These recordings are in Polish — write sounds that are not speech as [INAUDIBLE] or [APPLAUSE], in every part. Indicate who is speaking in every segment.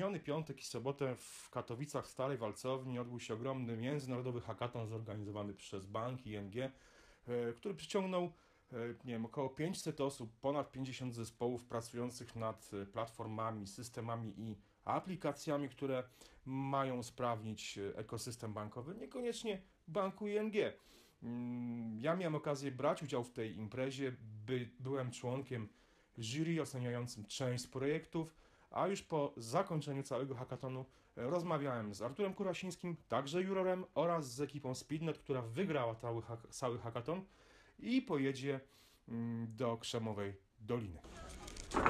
Speaker 1: miniony piątek i sobotę w Katowicach w Starej Walcowni odbył się ogromny międzynarodowy hackathon zorganizowany przez bank ING, e, który przyciągnął e, nie wiem, około 500 osób, ponad 50 zespołów pracujących nad e, platformami, systemami i aplikacjami, które mają usprawnić ekosystem bankowy, niekoniecznie banku ING. Mm, Ja miałem okazję brać udział w tej imprezie, by, byłem członkiem jury oceniającym część z projektów, a już po zakończeniu całego hackathonu e, rozmawiałem z Arturem Kurasińskim, także jurorem, oraz z ekipą Speednet, która wygrała cały, hak- cały hackathon i pojedzie mm, do Krzemowej Doliny.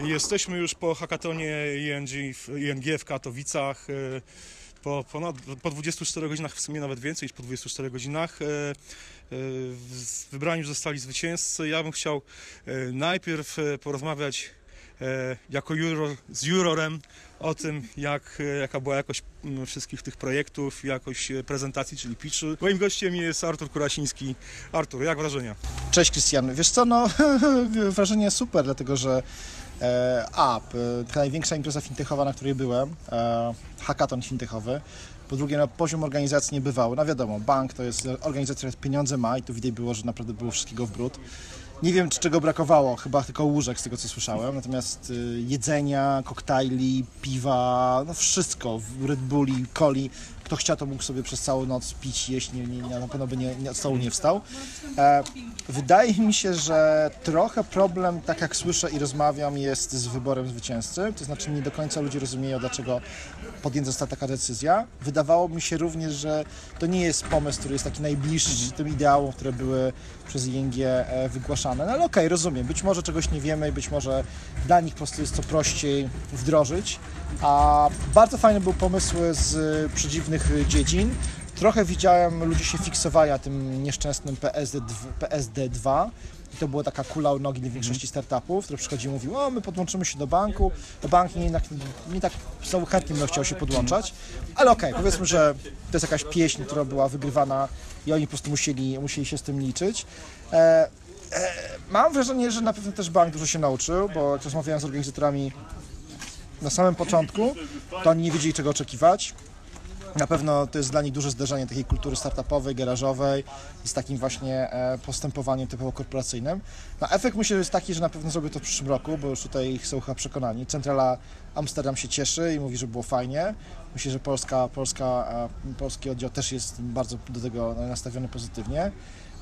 Speaker 1: Jesteśmy już po hackathonie ING w, ING w Katowicach. e, Po, ponad, po 24 godzinach, w sumie nawet więcej niż po 24 godzinach. e, Wybrani już zostali zwycięzcy. Ja bym chciał najpierw porozmawiać jako juror, z jurorem o tym, jak, e, jaka była jakość wszystkich tych projektów, jakość e, prezentacji, czyli pitchu. Moim gościem jest Artur Kurasiński. Artur, jak wrażenia?
Speaker 2: Cześć Krystian. Wiesz co, no [LAUGHS] wrażenie super, dlatego że e, a, p- to największa impreza fintechowa, na której byłem, e, hackathon fintechowy. Po drugie, no, poziom organizacji nie bywały. No wiadomo, bank to jest organizacja, która pieniądze ma i tu widać było, że naprawdę było wszystkiego w brud. Nie wiem, czy czego brakowało, chyba tylko łóżek z tego, co słyszałem. Natomiast y, jedzenia, koktajli, piwa, no wszystko, Red Bulli, coli. Kto chciał, to mógł sobie przez całą noc pić, jeść, nie, nie, na pewno by nie, nie, od stołu nie wstał. E, wydaje mi się, że trochę problem, tak jak słyszę i rozmawiam, jest z wyborem zwycięzcy. To znaczy nie do końca ludzie rozumieją, dlaczego podjęta została taka decyzja. Wydawało mi się również, że to nie jest pomysł, który jest taki najbliższy tym ideałom, które były przez ING e, wygłaszane. No ale okej, rozumiem. Być może czegoś nie wiemy i być może dla nich po prostu jest to prościej wdrożyć. A bardzo fajne były pomysły z e, przedziwnych e, dziedzin. Trochę widziałem, ludzie się fiksowali na tym nieszczęsnym PSD2, PSD2 i to była taka kula u nogi dla większości startupów, które przychodziły i mówiły, o my podłączymy się do banku, a bank nie, jednak, nie tak znowu chętnie bym chciał się podłączać, ale okej, powiedzmy, że to jest jakaś pieśń, która była wygrywana i oni po prostu musieli, musieli się z tym liczyć. E, e, mam wrażenie, że na pewno też bank dużo się nauczył, bo jak rozmawiałem z organizatorami na samym początku, to oni nie wiedzieli czego oczekiwać. Na pewno to jest dla nich duże zderzenie takiej kultury startupowej, garażowej z takim właśnie e, postępowaniem typowo korporacyjnym. No, efekt myślę, że jest taki, że na pewno zrobię to w przyszłym roku, bo już tutaj są chyba przekonani. Centrala Amsterdam się cieszy i mówi, że było fajnie. Myślę, że Polska, Polska, e, polski oddział też jest bardzo do tego nastawiony pozytywnie.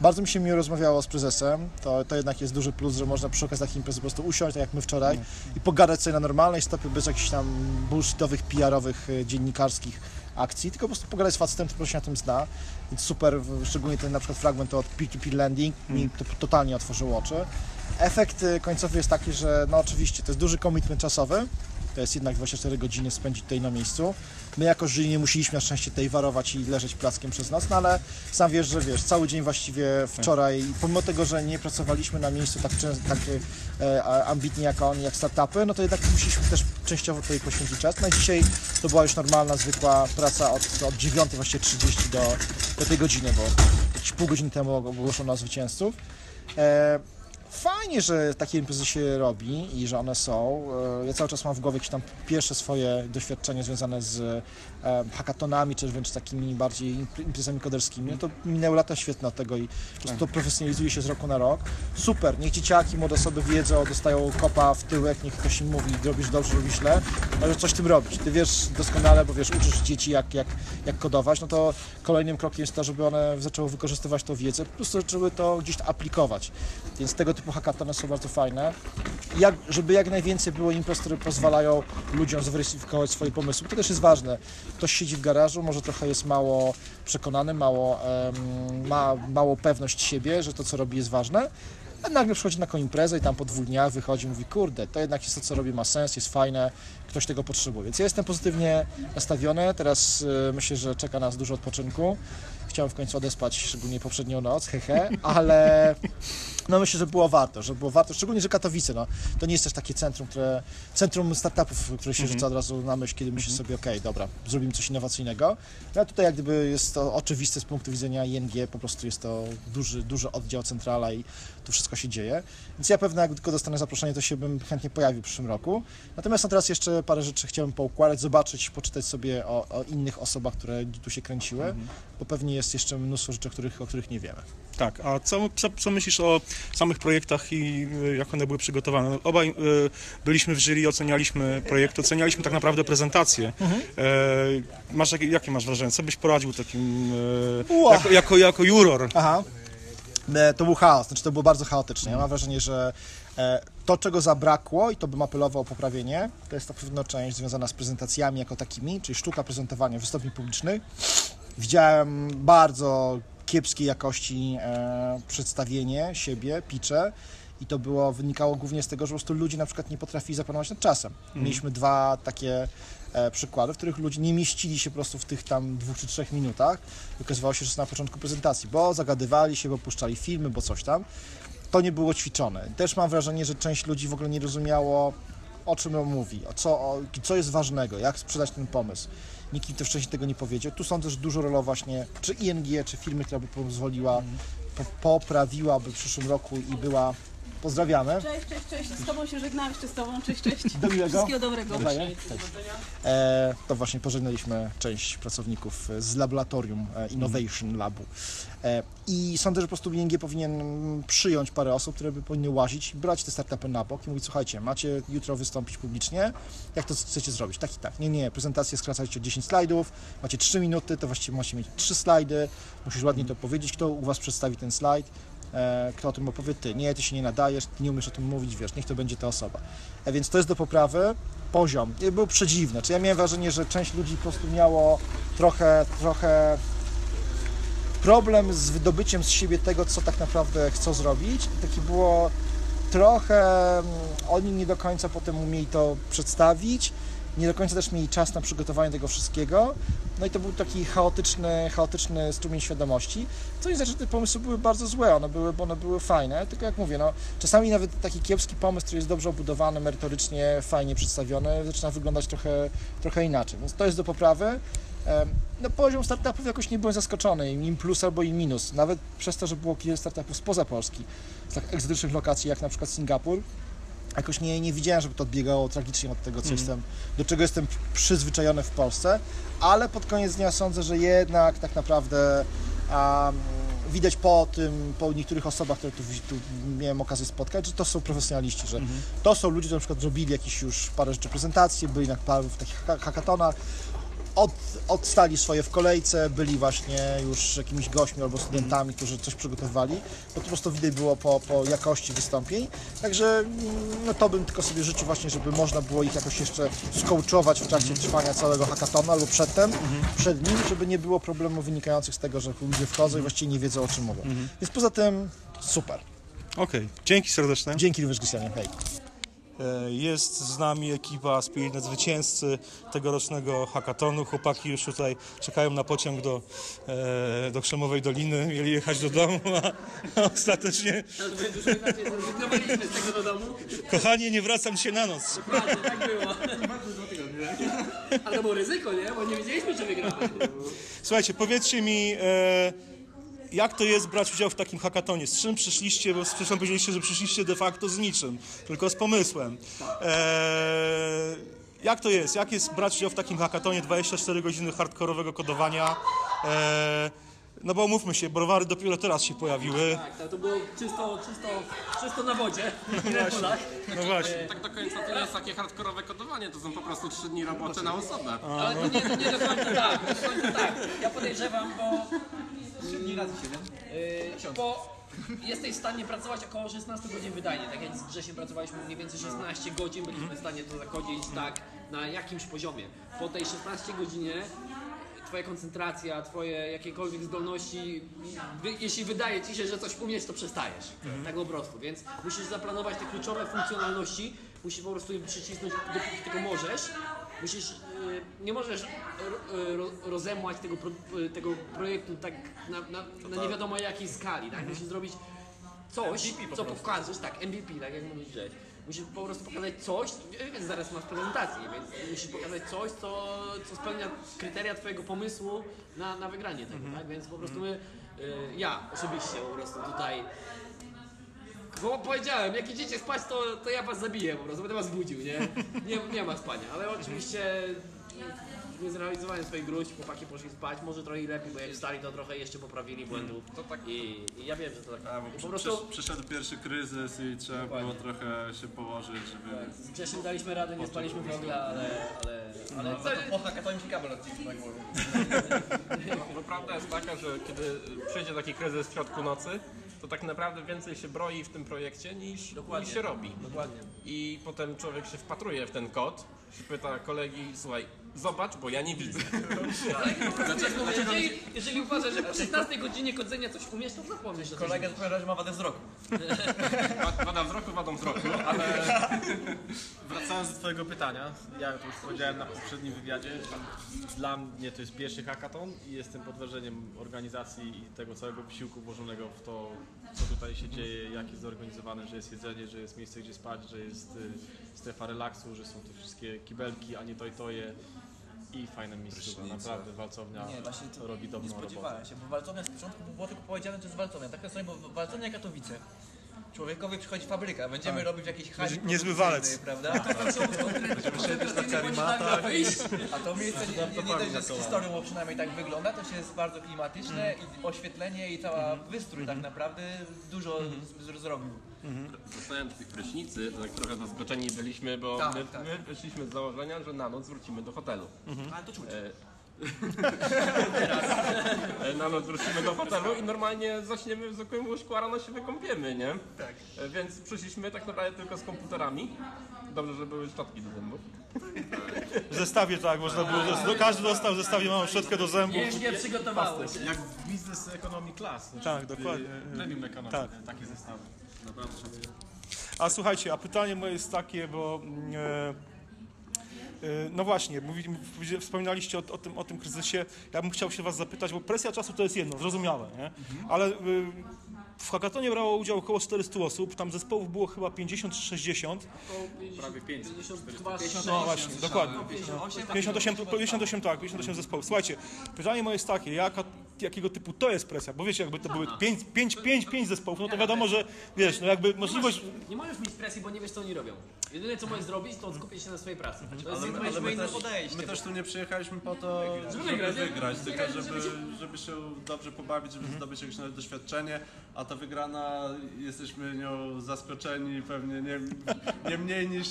Speaker 2: Bardzo mi się miło rozmawiało z prezesem. To, to jednak jest duży plus, że można przy okazji takiej imprezy po prostu usiąść, tak jak my wczoraj, i pogadać sobie na normalnej stopie, bez jakichś tam bullshitowych, PR-owych, e, dziennikarskich akcji, tylko po prostu pogadać z facetem, który się na tym zna. Więc super, szczególnie ten na przykład fragment od peer-to-peer lending mi to totalnie otworzył oczy. Efekt y, końcowy jest taki, że no oczywiście to jest duży commitment czasowy, to jest jednak 24 godziny spędzić tutaj na miejscu. My jako jury nie musieliśmy na szczęście tutaj warować i leżeć plackiem przez noc, no ale sam wiesz, że wiesz, cały dzień właściwie wczoraj, pomimo tego, że nie pracowaliśmy na miejscu tak, tak e, ambitnie jak oni, jak startupy, no to jednak musieliśmy też częściowo tutaj poświęcić czas. No i dzisiaj to była już normalna, zwykła praca od, od 9 właściwie 30 do, do tej godziny, bo jakieś pół godziny temu ogłoszono zwycięzców. E, Fajnie, że takie imprezy się robi i że one są. E, Ja cały czas mam w głowie jakieś tam pierwsze swoje doświadczenia związane z e, hackathonami, czy wręcz takimi bardziej imp- imprezami koderskimi. No to minęły lata świetne od tego i po prostu to profesjonalizuje się z roku na rok. Super, niech dzieciaki, młode osoby wiedzą, dostają kopa w tyłek, niech ktoś im mówi, robisz dobrze, robisz źle, ale coś tym robić. Ty wiesz doskonale, bo wiesz, uczysz dzieci jak, jak, jak kodować, no to kolejnym krokiem jest to, żeby one zaczęły wykorzystywać tą wiedzę, po prostu zaczęły to gdzieś aplikować. Więc tego typu hackathony są bardzo fajne. Jak, żeby jak najwięcej było imprez, które pozwalają ludziom zweryfikować swoje pomysły. To też jest ważne. Ktoś siedzi w garażu, może trochę jest mało przekonany, mało, em, ma mało pewność siebie, że to, co robi, jest ważne. A nagle przychodzi na taką imprezę i tam po dwóch dniach wychodzi i mówi, kurde, to jednak jest to, co robię, ma sens, jest fajne, ktoś tego potrzebuje. Więc ja jestem pozytywnie nastawiony. Teraz y, myślę, że czeka nas dużo odpoczynku. Chciałem w końcu odespać, szczególnie poprzednią noc, hehe, ale No myślę, że było warto, że było warto, szczególnie, że Katowice, no, to nie jest też takie centrum, które, centrum startupów, które się rzuca od razu na myśl, kiedy myślisz sobie, okej, dobra, zrobimy coś innowacyjnego. No a tutaj jak gdyby jest to oczywiste z punktu widzenia ING, po prostu jest to duży, duży oddział centrala i tu wszystko się dzieje. Więc ja pewnie jak tylko dostanę zaproszenie, to się bym chętnie pojawił w przyszłym roku. Natomiast no teraz jeszcze parę rzeczy chciałem poukładać, zobaczyć, poczytać sobie o, o innych osobach, które tu się kręciły, bo pewnie jest jeszcze mnóstwo rzeczy, o których, o których nie wiemy.
Speaker 3: Tak, a co, co, co myślisz o samych projektach i y, jak one były przygotowane? No, Obaj y, byliśmy w jury, ocenialiśmy projekt, ocenialiśmy tak naprawdę prezentację. E, masz, jakie, jakie masz wrażenie? Co byś poradził takim e, jako, jako, jako juror?
Speaker 2: Aha. E, To był chaos, znaczy to było bardzo chaotyczne. Ja mam wrażenie, że e, to, czego zabrakło, i to bym apelował o poprawienie, to jest na pewno część związana z prezentacjami jako takimi, czyli sztuka prezentowania wystąpień publicznych. Widziałem bardzo kiepskiej jakości e, przedstawienie siebie, picze. I to było, wynikało głównie z tego, że po prostu ludzie na przykład nie potrafili zapanować nad czasem. Mieliśmy dwa takie e, przykłady, w których ludzie nie mieścili się po prostu w tych tam dwóch czy trzech minutach. Okazywało się, że na początku prezentacji, bo zagadywali się, bo puszczali filmy, bo coś tam. To nie było ćwiczone. Też mam wrażenie, że część ludzi w ogóle nie rozumiało, o czym on mówi, o co, o, co jest ważnego, jak sprzedać ten pomysł. Nikt im też wcześniej tego nie powiedział. Tu sądzę, że dużo rolą właśnie, czy ING, czy firmy, która by pozwoliła, po, poprawiłaby w przyszłym roku i była, pozdrawiamy.
Speaker 4: Cześć, cześć, cześć. Z tobą się żegnam, jeszcze z tobą. Cześć, cześć.
Speaker 2: Do miłego.
Speaker 4: Wszystkiego dobrego.
Speaker 2: Dodaję? E, to właśnie pożegnaliśmy część pracowników z laboratorium e, Innovation Labu. E, I sądzę, że po prostu ING powinien przyjąć parę osób, które by powinny łazić, brać te startupy na bok i mówić, słuchajcie, macie jutro wystąpić publicznie, jak to chcecie zrobić? Tak i tak. Nie, nie, prezentację skracajcie o 10 slajdów, macie 3 minuty, to właściwie macie mieć 3 slajdy, musisz ładnie to powiedzieć, kto u Was przedstawi ten slajd, kto o tym opowie, ty. Nie, ty się nie nadajesz, nie umiesz o tym mówić, wiesz, niech to będzie ta osoba. E, więc to jest do poprawy. Poziom e, był przedziwny. Czy ja miałem wrażenie, że część ludzi po prostu miało trochę, trochę problem z wydobyciem z siebie tego, co tak naprawdę chcą zrobić. I takie było trochę, mm, oni nie do końca potem umieli to przedstawić, nie do końca też mieli czas na przygotowanie tego wszystkiego. No i to był taki chaotyczny, chaotyczny strumień świadomości. Co nie znaczy, że te pomysły były bardzo złe, one były, bo one były fajne, tylko jak mówię, no, czasami nawet taki kiepski pomysł, który jest dobrze obudowany, merytorycznie, fajnie przedstawiony, zaczyna wyglądać trochę, trochę inaczej. Więc to jest do poprawy. No poziom startupów jakoś nie byłem zaskoczony, im plus albo im minus. Nawet przez to, że było kilka startupów spoza Polski, z tak egzotycznych lokacji jak na przykład Singapur, jakoś nie, nie widziałem, żeby to odbiegało tragicznie od tego, co jestem, do czego jestem przyzwyczajony w Polsce, ale pod koniec dnia sądzę, że jednak tak naprawdę um, widać po tym, po niektórych osobach, które tu, tu miałem okazję spotkać, że to są profesjonaliści, że to są ludzie, którzy na przykład zrobili jakieś już parę rzeczy prezentacji, byli na paru w takich ha- hackathonach, od, odstali swoje w kolejce, byli właśnie już jakimiś gośćmi albo studentami, którzy coś przygotowywali, bo to po prostu widać było po, po jakości wystąpień. Także mm, no to bym tylko sobie życzył właśnie, żeby można było ich jakoś jeszcze skołczować w trakcie trwania całego hackathonu albo przedtem, przed nim, żeby nie było problemów wynikających z tego, że ludzie wchodzą i właściwie nie wiedzą o czym mówią. Więc poza tym super.
Speaker 3: Okej, dzięki serdeczne.
Speaker 2: Dzięki również Krystianie. Hej.
Speaker 3: E, Jest z nami ekipa spirytne zwycięzcy tegorocznego hackatonu. Chłopaki już tutaj czekają na pociąg do, e, do Krzemowej Doliny. Mieli jechać do domu, a [LAUGHS] ostatecznie,
Speaker 5: z tego do domu.
Speaker 3: kochanie, nie wracam się na noc.
Speaker 5: Dokładnie, tak było. Ale to było ryzyko, nie? Bo nie wiedzieliśmy, czy wygramy.
Speaker 3: Słuchajcie, powiedzcie mi, e, jak to jest brać udział w takim hackatonie? Z czym przyszliście? Bo zresztą powiedzieliście, że przyszliście de facto z niczym, tylko z pomysłem. E, jak to jest? Jak jest brać udział w takim hackatonie 24 godziny hardkorowego kodowania? E, no bo umówmy się, browary dopiero teraz się pojawiły.
Speaker 5: Tak, to, to było czysto, czysto, czysto na wodzie. [LAUGHS] Red Bullach.
Speaker 3: No właśnie.
Speaker 6: Tak do końca to nie jest takie hardkorowe kodowanie, to są po prostu 3 dni robocze na osobę.
Speaker 5: Ale to nie, to nie do końca tak, do końca tak. Ja podejrzewam, bo... Trzy razy siedem. Bo jesteś w stanie pracować około 16 godzin wydajnie. Tak jak z Grzesiem pracowaliśmy mniej więcej 16 godzin, byliśmy w stanie to zakodzić tak na jakimś poziomie. Po tej 16 godzinie Twoja koncentracja, twoje jakiekolwiek zdolności, wy, jeśli wydaje ci się, że coś umiesz, to przestajesz. Tak po prostu. Więc musisz zaplanować te kluczowe funkcjonalności, musisz po prostu je przycisnąć dopóki tylko możesz. Musisz, y, nie możesz y, ro, rozemłać tego, pro, y, tego projektu tak na, na, na nie wiadomo jakiej skali. Tak? Musisz zrobić coś, co pokażesz, tak, MVP, tak jak mówisz. Musisz po prostu pokazać coś, więc zaraz masz prezentację, więc musisz pokazać coś, co, co spełnia kryteria twojego pomysłu na, na wygranie tego, tak? Więc po prostu my, y, ja osobiście po prostu tutaj bo powiedziałem, jak idziecie spać, to, to ja was zabiję po prostu, będę was budził, nie? Nie, nie ma spania, ale oczywiście nie zrealizowałem swojej gruź, chłopaki poszli spać, może trochę i lepiej, bo jak wstali to trochę jeszcze poprawili błędów. To tak i, i ja wiem, że to tak.
Speaker 7: A, bo
Speaker 5: po
Speaker 7: przy,
Speaker 5: prostu
Speaker 7: przysz- przyszedł pierwszy kryzys i trzeba było
Speaker 5: Dokładnie.
Speaker 7: trochę się położyć, żeby...
Speaker 5: z Grzesiem daliśmy radę, nie spaliśmy w ogóle, ale... ale, ale co,
Speaker 8: Po ci kabel odcisk, tak mówię.
Speaker 6: Bo [LAUGHS] prawda jest taka, że kiedy przyjdzie taki kryzys w środku nocy, to tak naprawdę więcej się broi w tym projekcie niż, niż się robi.
Speaker 5: Dokładnie.
Speaker 6: I potem człowiek się wpatruje w ten kod, się pyta kolegi, słuchaj, zobacz, bo ja nie widzę. [LAUGHS]
Speaker 5: Jeżeli, jeżeli uważasz, że po 16 godzinie kodzenia coś umiesz, to zapomnisz.
Speaker 8: Kolega odpowiada, że ma wadę wzroku. [LAUGHS]
Speaker 6: Wa- Wada wzroku, wadą wzroku, ale [LAUGHS]
Speaker 9: Wracając do Twojego pytania, ja to już powiedziałem na poprzednim wywiadzie, dla mnie to jest pierwszy hackathon i jestem pod wrażeniem organizacji i tego całego wysiłku włożonego w to, co tutaj się dzieje, jak jest zorganizowane, że jest jedzenie, że jest miejsce gdzie spać, że jest y, strefa relaksu, że są te wszystkie kibelki, a nie toj-toje i fajne miejsce. Naprawdę walcownia
Speaker 8: Nie, właśnie to
Speaker 9: robi
Speaker 8: nie
Speaker 9: dobrą robotę.
Speaker 8: spodziewałem się, bo walcownia z początku było tylko powiedziane, że to jest walcownia. Tak sobie, bo walcownia Katowice. Człowiekowi przychodzi fabryka, będziemy robić jakieś hali
Speaker 3: niezły walec.
Speaker 8: prawda? Będziemy siedzieć na karimatach. A to miejsce nie, nie, nie dość, że z historią, bo przynajmniej tak wygląda, to się jest bardzo klimatyczne i oświetlenie i cała wystrój tak naprawdę dużo z- zrobił.
Speaker 6: Zostałem w tych prysznicy, to tak trochę zaskoczeni byliśmy, bo
Speaker 8: Tak,
Speaker 6: my,
Speaker 8: tak.
Speaker 6: my wyszliśmy z założenia, że na noc wrócimy do hotelu.
Speaker 8: Ale to czuć.
Speaker 6: E, E, Na noc wrócimy do hotelu i normalnie zaśniemy w zwykłym łóżku, a rano się wykąpiemy, nie? Tak. Więc przyszliśmy tak naprawdę tylko z komputerami. Dobrze, że były szczotki do zębów.
Speaker 3: W zestawie tak, można było, zes- każdy dostał w zestawie małą szczotkę do zębów.
Speaker 5: Nie, nie przygotowałeś.
Speaker 9: Jak w biznes economy class.
Speaker 3: Tak, dokładnie.
Speaker 9: Premium economy,
Speaker 3: Tak.
Speaker 9: takie zestawy.
Speaker 7: Naprawdę szacuję.
Speaker 3: A słuchajcie, a pytanie moje jest takie, bo mm, e, e, no właśnie, mówi, wspominaliście o, o, tym, o tym kryzysie. Ja bym chciał się was zapytać, bo presja czasu to jest jedno, zrozumiałe, nie? Ale y, w hackatonie brało udział około 400 osób, tam zespołów było chyba 50 czy 60.
Speaker 5: Prawie 500. 52,
Speaker 3: No właśnie, dokładnie.
Speaker 8: 58,
Speaker 3: 58, 58, tak, 58 zespołów. Słuchajcie, pytanie moje jest takie, jaka, jakiego typu to jest presja? Bo wiecie, jakby to były 5, 5, 5, 5 zespołów, no to wiadomo, że wiesz, no jakby możliwość...
Speaker 5: Nie możesz mieć presji, bo nie wiesz co oni robią. Jedyne co możesz zrobić, to skupić się na swojej pracy. To jest
Speaker 7: Ale,
Speaker 5: jedno
Speaker 7: ale my,
Speaker 8: inne
Speaker 7: też,
Speaker 8: podejście,
Speaker 7: my też tu nie przyjechaliśmy po to, żeby
Speaker 5: wygrać,
Speaker 7: wygrać,
Speaker 5: nie?
Speaker 7: tylko
Speaker 5: Żeby
Speaker 7: żeby,
Speaker 5: się-
Speaker 7: żeby dobrze pobawić, żeby zdobyć jakieś nowe doświadczenie, a ta wygrana jesteśmy nią zaskoczeni pewnie nie, nie mniej niż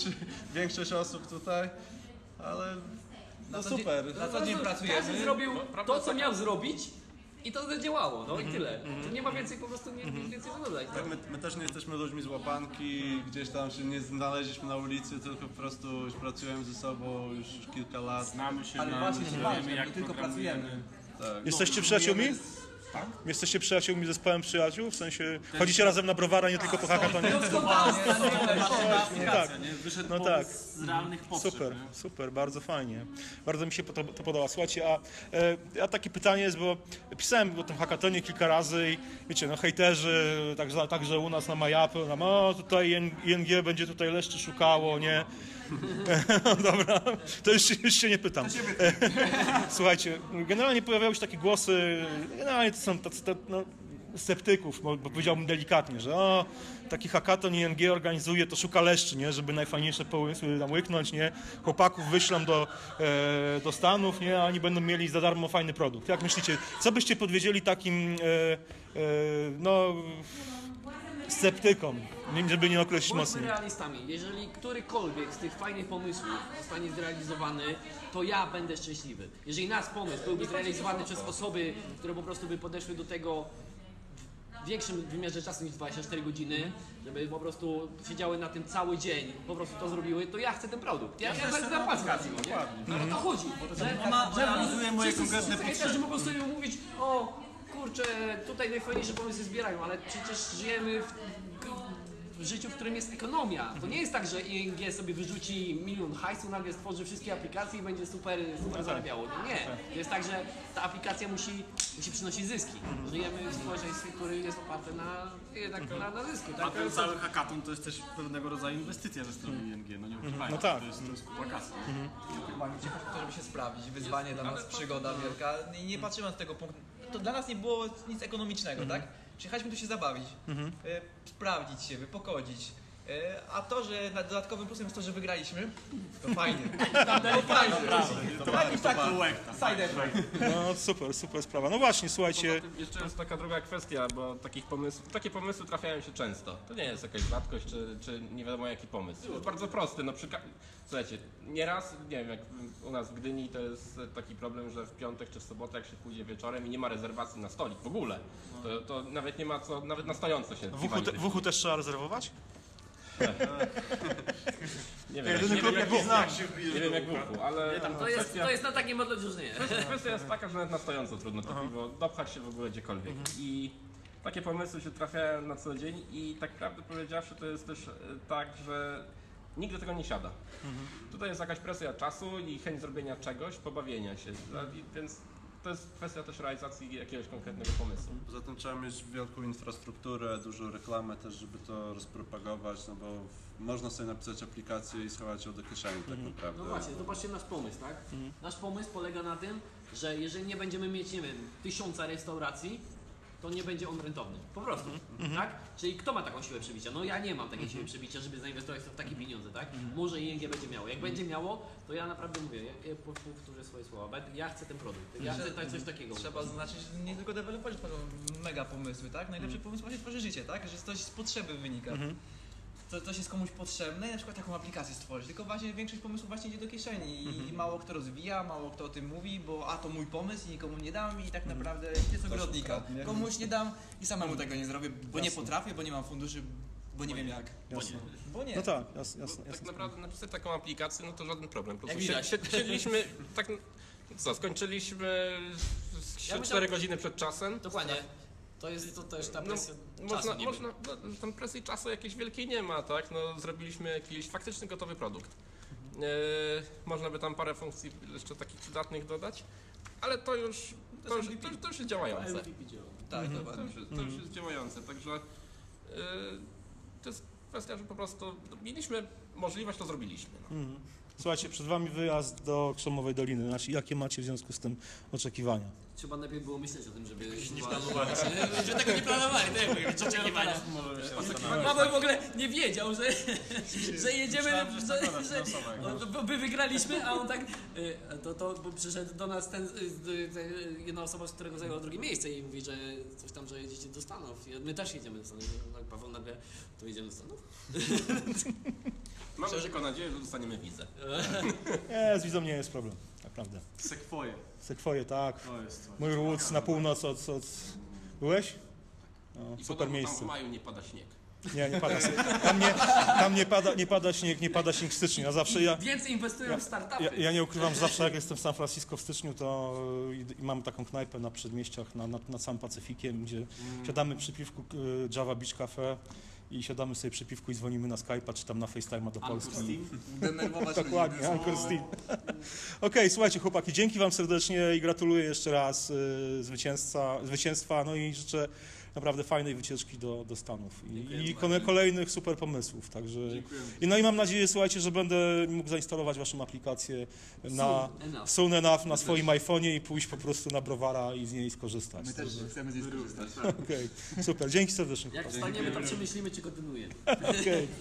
Speaker 7: większość osób tutaj, ale no super.
Speaker 8: Na co dzień
Speaker 5: Każdy
Speaker 8: pracujemy.
Speaker 5: zrobił to, co miał zrobić i to zadziałało, no i tyle. Tu nie ma więcej po prostu, nie, nic więcej co dodać.
Speaker 7: Tak, my, my też nie jesteśmy ludźmi z łapanki, gdzieś tam się nie znaleźliśmy na ulicy, tylko po prostu już pracujemy ze sobą już kilka lat.
Speaker 9: Znamy się,
Speaker 8: Ale właśnie się walczymy, nie tylko pracujemy.
Speaker 7: Tak.
Speaker 3: Jesteście przyjaciółmi? Jesteście przyjaciółmi zespołem przyjaciół? W sensie chodzicie razem na browara, nie tylko po hackatonie? Tak,
Speaker 9: Wyszedł
Speaker 3: no
Speaker 9: no
Speaker 3: tak.
Speaker 9: z realnych potrzeb.
Speaker 3: Super, super, bardzo fajnie. Bardzo mi się to, to podoba. Słuchajcie, a e, ja takie pytanie jest, bo pisałem o tym hackatonie kilka razy i wiecie, no hejterzy, także, także u nas na Majapy, nam, o tutaj IN- ING będzie tutaj leszczy szukało, nie? [LAUGHS] No dobra, to już, się- już się nie pytam. [LAUGHS] Słuchajcie, generalnie pojawiały się takie głosy, generalnie to są tacy, no, sceptyków, bo, bo powiedziałbym delikatnie, że o, taki hackathon ING organizuje, to szuka leszczy, nie, żeby najfajniejsze pomysły tam łyknąć, nie, chłopaków wyślą do, e, do Stanów, nie, a oni będą mieli za darmo fajny produkt. Jak myślicie, co byście podwiedzieli takim, e, e, no, sceptykom, nie- żeby nie określić
Speaker 5: Bądźmy
Speaker 3: mocniej?
Speaker 5: realistami. Jeżeli którykolwiek z tych fajnych pomysłów zostanie zrealizowany, to ja będę szczęśliwy. Jeżeli nasz pomysł byłby zrealizowany przez osoby, które po prostu by podeszły do tego w większym wymiarze czasu niż 24 godziny, żeby po prostu siedziały na tym cały dzień, po prostu to zrobiły, to ja chcę ten produkt. Ja, ja będę zapłacę za niego, nie? No o to chodzi. Że,
Speaker 8: Ona
Speaker 5: że
Speaker 8: realizuje moje konkretne potrzeby.
Speaker 5: mogą sobie mówić, o kurczę, tutaj najfajniejsze pomysły zbierają, ale przecież żyjemy w w życiu, w którym jest ekonomia. To nie jest tak, że ING sobie wyrzuci milion hajsu, nagle stworzy wszystkie aplikacje i będzie super, super zarabiało. Nie, nie. To jest tak, że ta aplikacja musi, musi przynosić zyski. Żyjemy w społeczeństwie, które jest oparte na, jednak na, na zysku.
Speaker 9: A
Speaker 5: Tak? To
Speaker 9: ten
Speaker 5: jest-
Speaker 9: cały hackathon to jest też pewnego rodzaju inwestycja ze strony ING, no nie ukrywajmy.
Speaker 1: No tak.
Speaker 9: To jest, to jest kupa kasy.
Speaker 8: Chyba nie to, żeby się sprawdzić. Wyzwanie dla nas, przygoda wielka. Nie, nie patrzymy na tego punktu. To dla nas nie było nic ekonomicznego, tak? Przyjechaliśmy tu się zabawić, e, sprawdzić się, wypokodzić. E, a to, że na- dodatkowym plusem jest to, że wygraliśmy, to fajnie. [LAUGHS] To fajnie. To jakiś taki side.
Speaker 3: No super, super sprawa. No właśnie, słuchajcie,
Speaker 6: Jeszcze jest taka druga kwestia, bo takich pomysłów, takie pomysły trafiają się często. To nie jest jakaś rzadkość, czy, czy nie wiadomo jaki pomysł. Jest bardzo prosty. No, przy, słuchajcie, nieraz, nie wiem, jak u nas w Gdyni to jest taki problem, że w piątek czy w sobotę, jak się pójdzie wieczorem i nie ma rezerwacji na stolik w ogóle, to, to nawet nie ma co, nawet na stojąco się
Speaker 3: w uchu, te, w uchu też trzeba rezerwować? [LAUGHS]
Speaker 6: Nie wiem, jak,
Speaker 3: Jedyny
Speaker 6: nie,
Speaker 3: klub,
Speaker 6: wiem, jak,
Speaker 3: jaki znam.
Speaker 6: nie wiem jak w uchu, ale
Speaker 5: To jest, to jest na takim odluźnienie.
Speaker 6: Kwestia jest taka, że nawet na stojąco trudno to piwo dopchać się w ogóle gdziekolwiek. I takie pomysły się trafiają na co dzień i tak prawdę powiedziawszy to jest też e, tak, że nikt do tego nie siada. Tutaj jest jakaś presja czasu i chęć zrobienia czegoś, pobawienia się. I- Więc to jest kwestia też realizacji jakiegoś konkretnego pomysłu.
Speaker 7: Poza tym trzeba mieć wielką infrastrukturę, dużą reklamę też, żeby to rozpropagować, no bo w- można sobie napisać aplikację i schować ją do kieszeni tak naprawdę.
Speaker 5: No właśnie, zobaczcie nasz pomysł, tak? Nasz pomysł polega na tym, że jeżeli nie będziemy mieć, nie wiem, tysiąca restauracji, to nie będzie on rentowny. Po prostu, tak? Czyli kto ma taką siłę przebicia? No ja nie mam takiej siły przebicia, żeby zainwestować w takie pieniądze, tak? Może ING będzie miało. Jak będzie miało, to ja naprawdę mówię, ja, ja powtórzę swoje słowa, ja chcę ten produkt, ja chcę tak- coś takiego.
Speaker 8: Trzeba zaznaczyć, że nie tylko deweloperzy tworzą mega pomysły, tak? Najlepszy pomysł właśnie tworzy życie, tak? Że coś z potrzeby wynika. To, to jest komuś potrzebne i na przykład taką aplikację stworzyć. Tylko właśnie większość pomysłów właśnie idzie do kieszeni i, i mało kto rozwija, mało kto o tym mówi, bo a to mój pomysł i nikomu nie dam i tak naprawdę jest ogrodnika. Komuś nie dam i samemu tego nie zrobię, bo nie potrafię, bo nie mam funduszy, bo nie wiem jak.
Speaker 3: Jasne.
Speaker 8: Bo nie.
Speaker 3: No tak, jasne, jasne.
Speaker 6: Tak
Speaker 3: jasne.
Speaker 6: naprawdę napisać taką aplikację, no to żaden problem. Po prostu Siedliśmy, tak, co, skończyliśmy z-
Speaker 5: Ja
Speaker 6: 4
Speaker 5: myślałem-
Speaker 6: godziny przed czasem.
Speaker 5: Dokładnie. To jest to też ta
Speaker 6: No,
Speaker 5: presja
Speaker 6: można,
Speaker 5: czasu niby.
Speaker 6: można, no, tam presji czasu jakiejś wielkiej nie ma, tak? No, zrobiliśmy jakiś faktycznie gotowy produkt. E, można by tam parę funkcji jeszcze takich przydatnych dodać, ale to już, to już, to już, to już jest działające.
Speaker 8: Tak,
Speaker 6: To
Speaker 8: dokładnie.
Speaker 6: już, jest- to już jest działające, także e, to jest kwestia, że po prostu mieliśmy możliwość, to zrobiliśmy. No.
Speaker 3: Mhm. Słuchajcie, przed wami wyjazd do Krzemowej Doliny. Znaczy, jakie macie w związku z tym oczekiwania?
Speaker 5: Trzeba najpierw było myśleć o tym, żeby... Nie planowali. Że tego nie planowali, to jak mówię, oczekiwania. Paweł w ogóle nie wiedział, że, że jedziemy, że, że, o, bo my wygraliśmy, a on tak, y, to, to bo przyszedł do nas ten, y, y, jedna osoba, z którego zajęła drugie miejsce i mówi, że coś tam, że jedziecie do Stanów. I my też jedziemy do Stanów. I tak Paweł nagle, to jedziemy do Stanów? [LAUGHS]
Speaker 6: Mamy tylko nadzieję, że dostaniemy wizę. [LAUGHS]
Speaker 3: Nie, z widzą nie jest problem, naprawdę.
Speaker 9: Sekwoje.
Speaker 3: Sekwoje, tak.
Speaker 9: To jest coś.
Speaker 3: Mój Woods na północ od... od... Byłeś? No,
Speaker 6: I
Speaker 3: super
Speaker 6: podobno tam
Speaker 3: miejsce.
Speaker 6: w maju nie pada śnieg.
Speaker 3: Nie, nie pada, tam nie, tam nie pada, nie pada śnieg, nie pada śnieg w styczniu. Ja zawsze, ja,
Speaker 5: Więcej inwestują w startupy.
Speaker 3: ja, ja nie ukrywam, że zawsze jak jestem w San Francisco w styczniu, to y, i, i mam taką knajpę na przedmieściach, na, nad, nad samym Pacyfikiem, gdzie siadamy przy piwku y, Java Beach Cafe i siadamy sobie przy piwku i dzwonimy na Skype'a czy tam na FaceTime'a do Polski. [LAUGHS]
Speaker 8: Denerwować
Speaker 3: Dokładnie, Anchor Steam. Okej, słuchajcie chłopaki, dzięki wam serdecznie i gratuluję jeszcze raz y, zwycięzca, zwycięstwa, no i życzę naprawdę fajnej wycieczki do, do Stanów i, i kole- kolejnych super pomysłów, także i no i mam nadzieję, słuchajcie, że będę mógł zainstalować waszą aplikację na
Speaker 5: Soon enough.
Speaker 3: soon enough na swoim iPhone'ie i pójść po prostu na browara i z niej skorzystać.
Speaker 8: My też chcemy z niej skorzystać. [LAUGHS]
Speaker 3: Okej, super, dzięki serdecznie
Speaker 5: Jak wstaniemy, to przemyślimy, czy kontynuujemy. [LAUGHS]
Speaker 3: Okej. [LAUGHS]